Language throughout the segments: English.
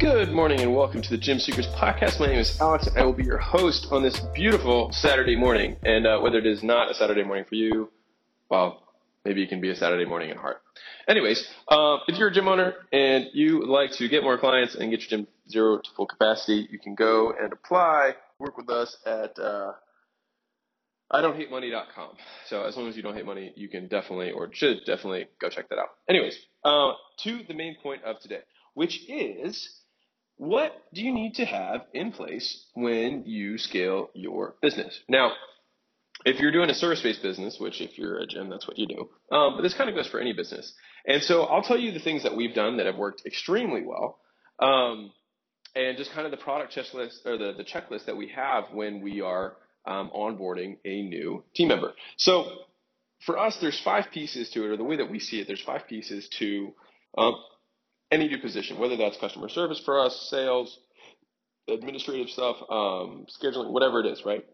Good morning and welcome to the Gym Secrets Podcast. My name is Alex. And I will be your host on this beautiful Saturday morning. And uh, whether it is not a Saturday morning for you, well, maybe it can be a Saturday morning at heart. Anyways, uh, if you're a gym owner and you would like to get more clients and get your gym zero to full capacity, you can go and apply, work with us at uh, I don't hate money.com. So as long as you don't hate money, you can definitely or should definitely go check that out. Anyways, uh, to the main point of today, which is what do you need to have in place when you scale your business? Now, if you're doing a service-based business, which if you're a gym, that's what you do. Um, but this kind of goes for any business. And so I'll tell you the things that we've done that have worked extremely well, um, and just kind of the product checklist or the, the checklist that we have when we are um, onboarding a new team member. So for us, there's five pieces to it, or the way that we see it, there's five pieces to um, any new position, whether that's customer service for us, sales, administrative stuff, um, scheduling, whatever it is, right?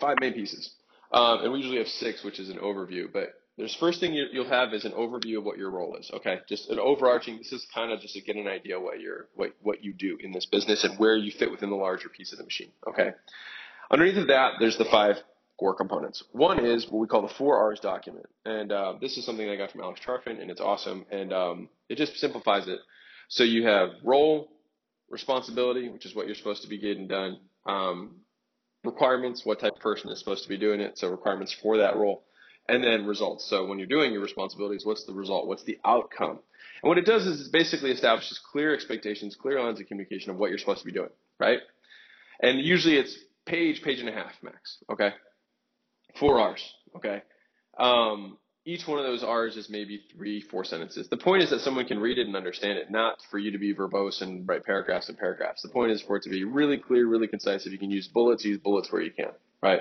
Five main pieces. Um, and we usually have six, which is an overview. But there's first thing you, will have is an overview of what your role is. Okay, just an overarching. This is kind of just to get an idea what you what what you do in this business and where you fit within the larger piece of the machine. Okay. Underneath of that, there's the five core components. One is what we call the four R's document. And uh, this is something I got from Alex Charfen, and it's awesome. And um, it just simplifies it. So you have role, responsibility, which is what you're supposed to be getting done, um, requirements, what type of person is supposed to be doing it, so requirements for that role, and then results. So when you're doing your responsibilities, what's the result? What's the outcome? And what it does is it basically establishes clear expectations, clear lines of communication of what you're supposed to be doing, right? And usually it's page, page and a half max, okay? Four R's, okay? Um, each one of those R's is maybe three, four sentences. The point is that someone can read it and understand it, not for you to be verbose and write paragraphs and paragraphs. The point is for it to be really clear, really concise. If you can use bullets, use bullets where you can, right?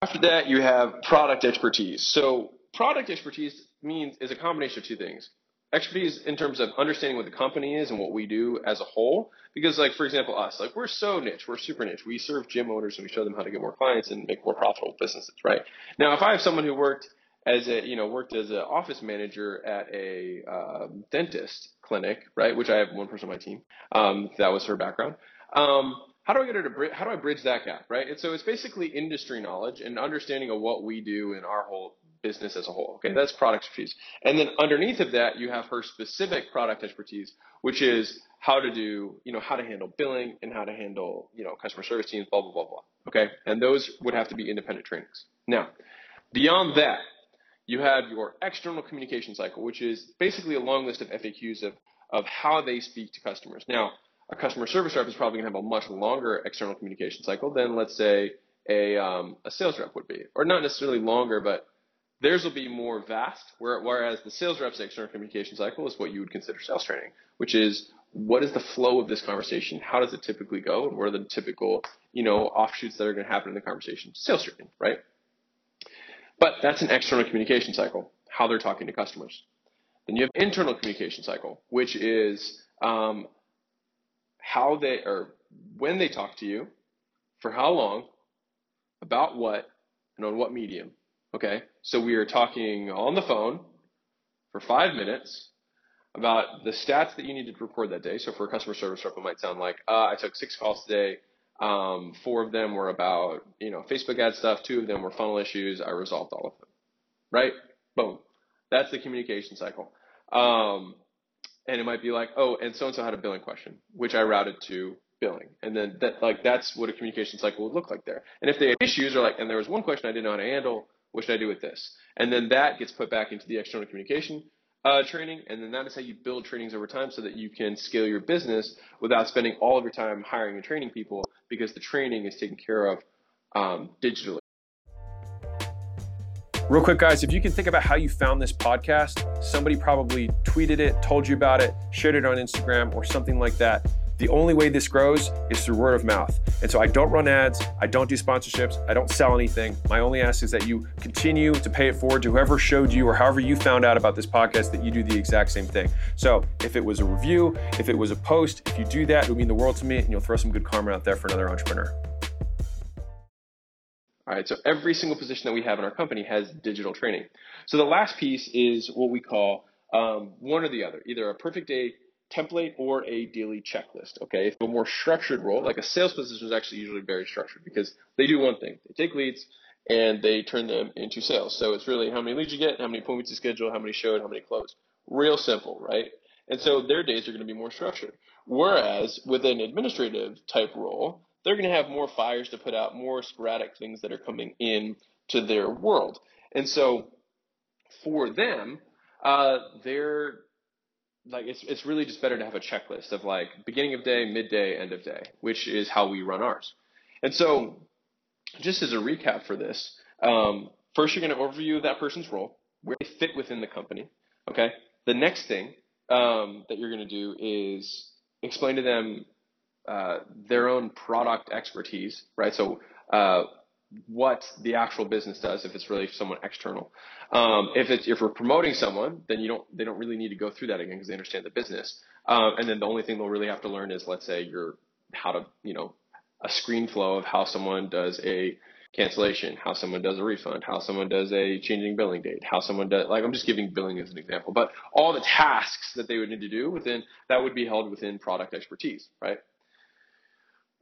After that, you have product expertise. So product expertise means is a combination of two things expertise in terms of understanding what the company is and what we do as a whole. Because, like, for example, us, like, we're so niche, we're super niche. We serve gym owners and we show them how to get more clients and make more profitable businesses, right? Now, if I have someone who worked as a, you know, worked as an office manager at a um, dentist clinic, right, which I have one person on my team, um, that was her background. Um, how do I get her to how do I bridge that gap, right? And so it's basically industry knowledge and understanding of what we do in our whole business as a whole. Okay, that's product expertise. And then underneath of that, you have her specific product expertise, which is how to do, you know, how to handle billing and how to handle, you know, customer service teams, blah, blah, blah, blah. Okay, and those would have to be independent trainings. Now, beyond that, you have your external communication cycle, which is basically a long list of FAQs of, of how they speak to customers. Now, a customer service rep is probably going to have a much longer external communication cycle than, let's say, a, um, a sales rep would be, or not necessarily longer, but Theirs will be more vast, whereas the sales rep's external communication cycle is what you would consider sales training, which is what is the flow of this conversation? How does it typically go? And what are the typical, you know, offshoots that are going to happen in the conversation? Sales training, right? But that's an external communication cycle, how they're talking to customers. Then you have internal communication cycle, which is um, how they or when they talk to you, for how long, about what, and on what medium. Okay, so we are talking on the phone for five minutes about the stats that you needed to record that day. So for a customer service rep, it might sound like uh, I took six calls today. Um, four of them were about you know Facebook ad stuff. Two of them were funnel issues. I resolved all of them. Right? Boom. That's the communication cycle. Um, and it might be like, oh, and so and so had a billing question, which I routed to billing. And then that like that's what a communication cycle would look like there. And if they had issues or like, and there was one question I didn't know how to handle, what should I do with this? And then that gets put back into the external communication uh, training, and then that is how you build trainings over time so that you can scale your business without spending all of your time hiring and training people because the training is taken care of um, digitally. Real quick, guys, if you can think about how you found this podcast, somebody probably tweeted it, told you about it, shared it on Instagram, or something like that the only way this grows is through word of mouth. And so I don't run ads, I don't do sponsorships, I don't sell anything. My only ask is that you continue to pay it forward to whoever showed you or however you found out about this podcast that you do the exact same thing. So if it was a review, if it was a post, if you do that, it would mean the world to me and you'll throw some good karma out there for another entrepreneur. All right, so every single position that we have in our company has digital training. So the last piece is what we call um, one or the other, either a perfect day template or a daily checklist. Okay, if a more structured role, like a sales position, is actually usually very structured because they do one thing: they take leads and they turn them into sales. So it's really how many leads you get, how many appointments you schedule, how many showed, how many closed. Real simple, right? And so their days are going to be more structured. Whereas with an administrative type role, they're going to have more fires to put out, more sporadic things that are coming in to their world. And so for them, uh, they're like it's it's really just better to have a checklist of like beginning of day, midday, end of day, which is how we run ours. And so, just as a recap for this, um, first you're going to overview that person's role, where they fit within the company. Okay. The next thing um, that you're going to do is explain to them uh, their own product expertise, right? So uh, what the actual business does if it's really someone external. Um, if it's if we're promoting someone, then you don't they don't really need to go through that again because they understand the business. Um, and then the only thing they'll really have to learn is let's say you're how to you know a screen flow of how someone does a cancellation, how someone does a refund, how someone does a changing billing date, how someone does like I'm just giving billing as an example, but all the tasks that they would need to do within that would be held within product expertise, right?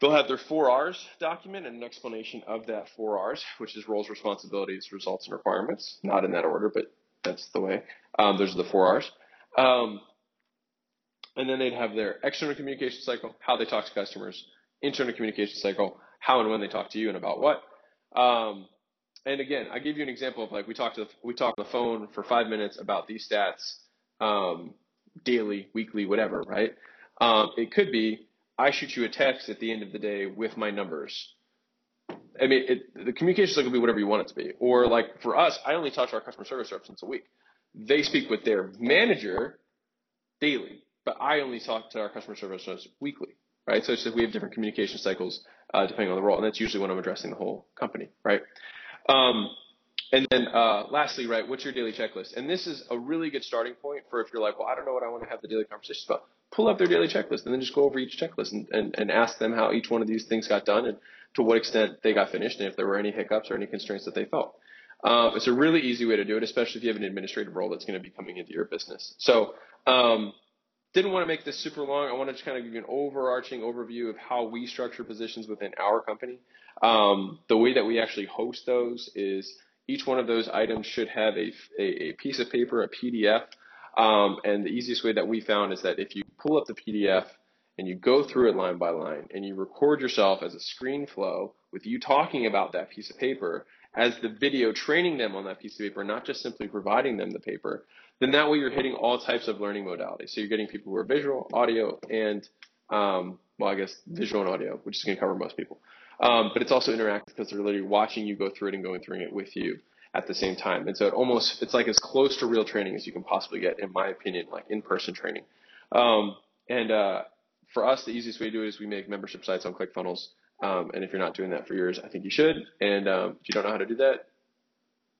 They'll have their four R's document and an explanation of that four R's, which is roles, responsibilities, results, and requirements. Not in that order, but that's the way. Um, those are the four R's. Um, and then they'd have their external communication cycle, how they talk to customers, internal communication cycle, how and when they talk to you and about what. Um, and again, I give you an example of like we talked to the, we talk on the phone for five minutes about these stats um, daily, weekly, whatever, right? Um, it could be I shoot you a text at the end of the day with my numbers. I mean, it, the communication cycle can be whatever you want it to be. Or like for us, I only talk to our customer service reps once a week. They speak with their manager daily, but I only talk to our customer service reps weekly, right? So it's just we have different communication cycles uh, depending on the role, and that's usually when I'm addressing the whole company, right? Um, and then uh, lastly, right, what's your daily checklist? And this is a really good starting point for if you're like, well, I don't know what I want to have the daily conversations about pull up their daily checklist and then just go over each checklist and, and, and ask them how each one of these things got done and to what extent they got finished and if there were any hiccups or any constraints that they felt. Um, it's a really easy way to do it, especially if you have an administrative role that's going to be coming into your business. So, um, didn't want to make this super long. I wanted to kind of give you an overarching overview of how we structure positions within our company. Um, the way that we actually host those is each one of those items should have a, a, a piece of paper, a PDF, um, and the easiest way that we found is that if you pull up the PDF and you go through it line by line and you record yourself as a screen flow with you talking about that piece of paper as the video training them on that piece of paper, not just simply providing them the paper, then that way you're hitting all types of learning modalities. So you're getting people who are visual, audio, and um, well, I guess visual and audio, which is going to cover most people. Um, but it's also interactive because they're literally watching you go through it and going through it with you at the same time. And so it almost, it's like as close to real training as you can possibly get, in my opinion, like in-person training. Um, and, uh, for us, the easiest way to do it is we make membership sites on ClickFunnels. Um, and if you're not doing that for yours, I think you should. And, um, if you don't know how to do that,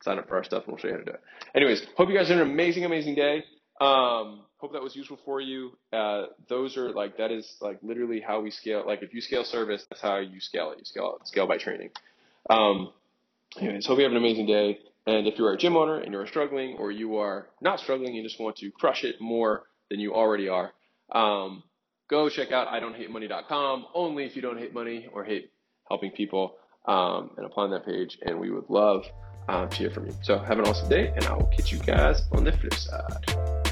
sign up for our stuff and we'll show you how to do it. Anyways, hope you guys have an amazing, amazing day. Um, hope that was useful for you. Uh, those are like, that is like literally how we scale. Like if you scale service, that's how you scale it. You scale it, scale by training. Um, Anyways, hope you have an amazing day. And if you're a gym owner and you're struggling or you are not struggling, you just want to crush it more than you already are, um, go check out I only if you don't hate money or hate helping people um, and apply on that page. And we would love uh, to hear from you. So have an awesome day and I will catch you guys on the flip side.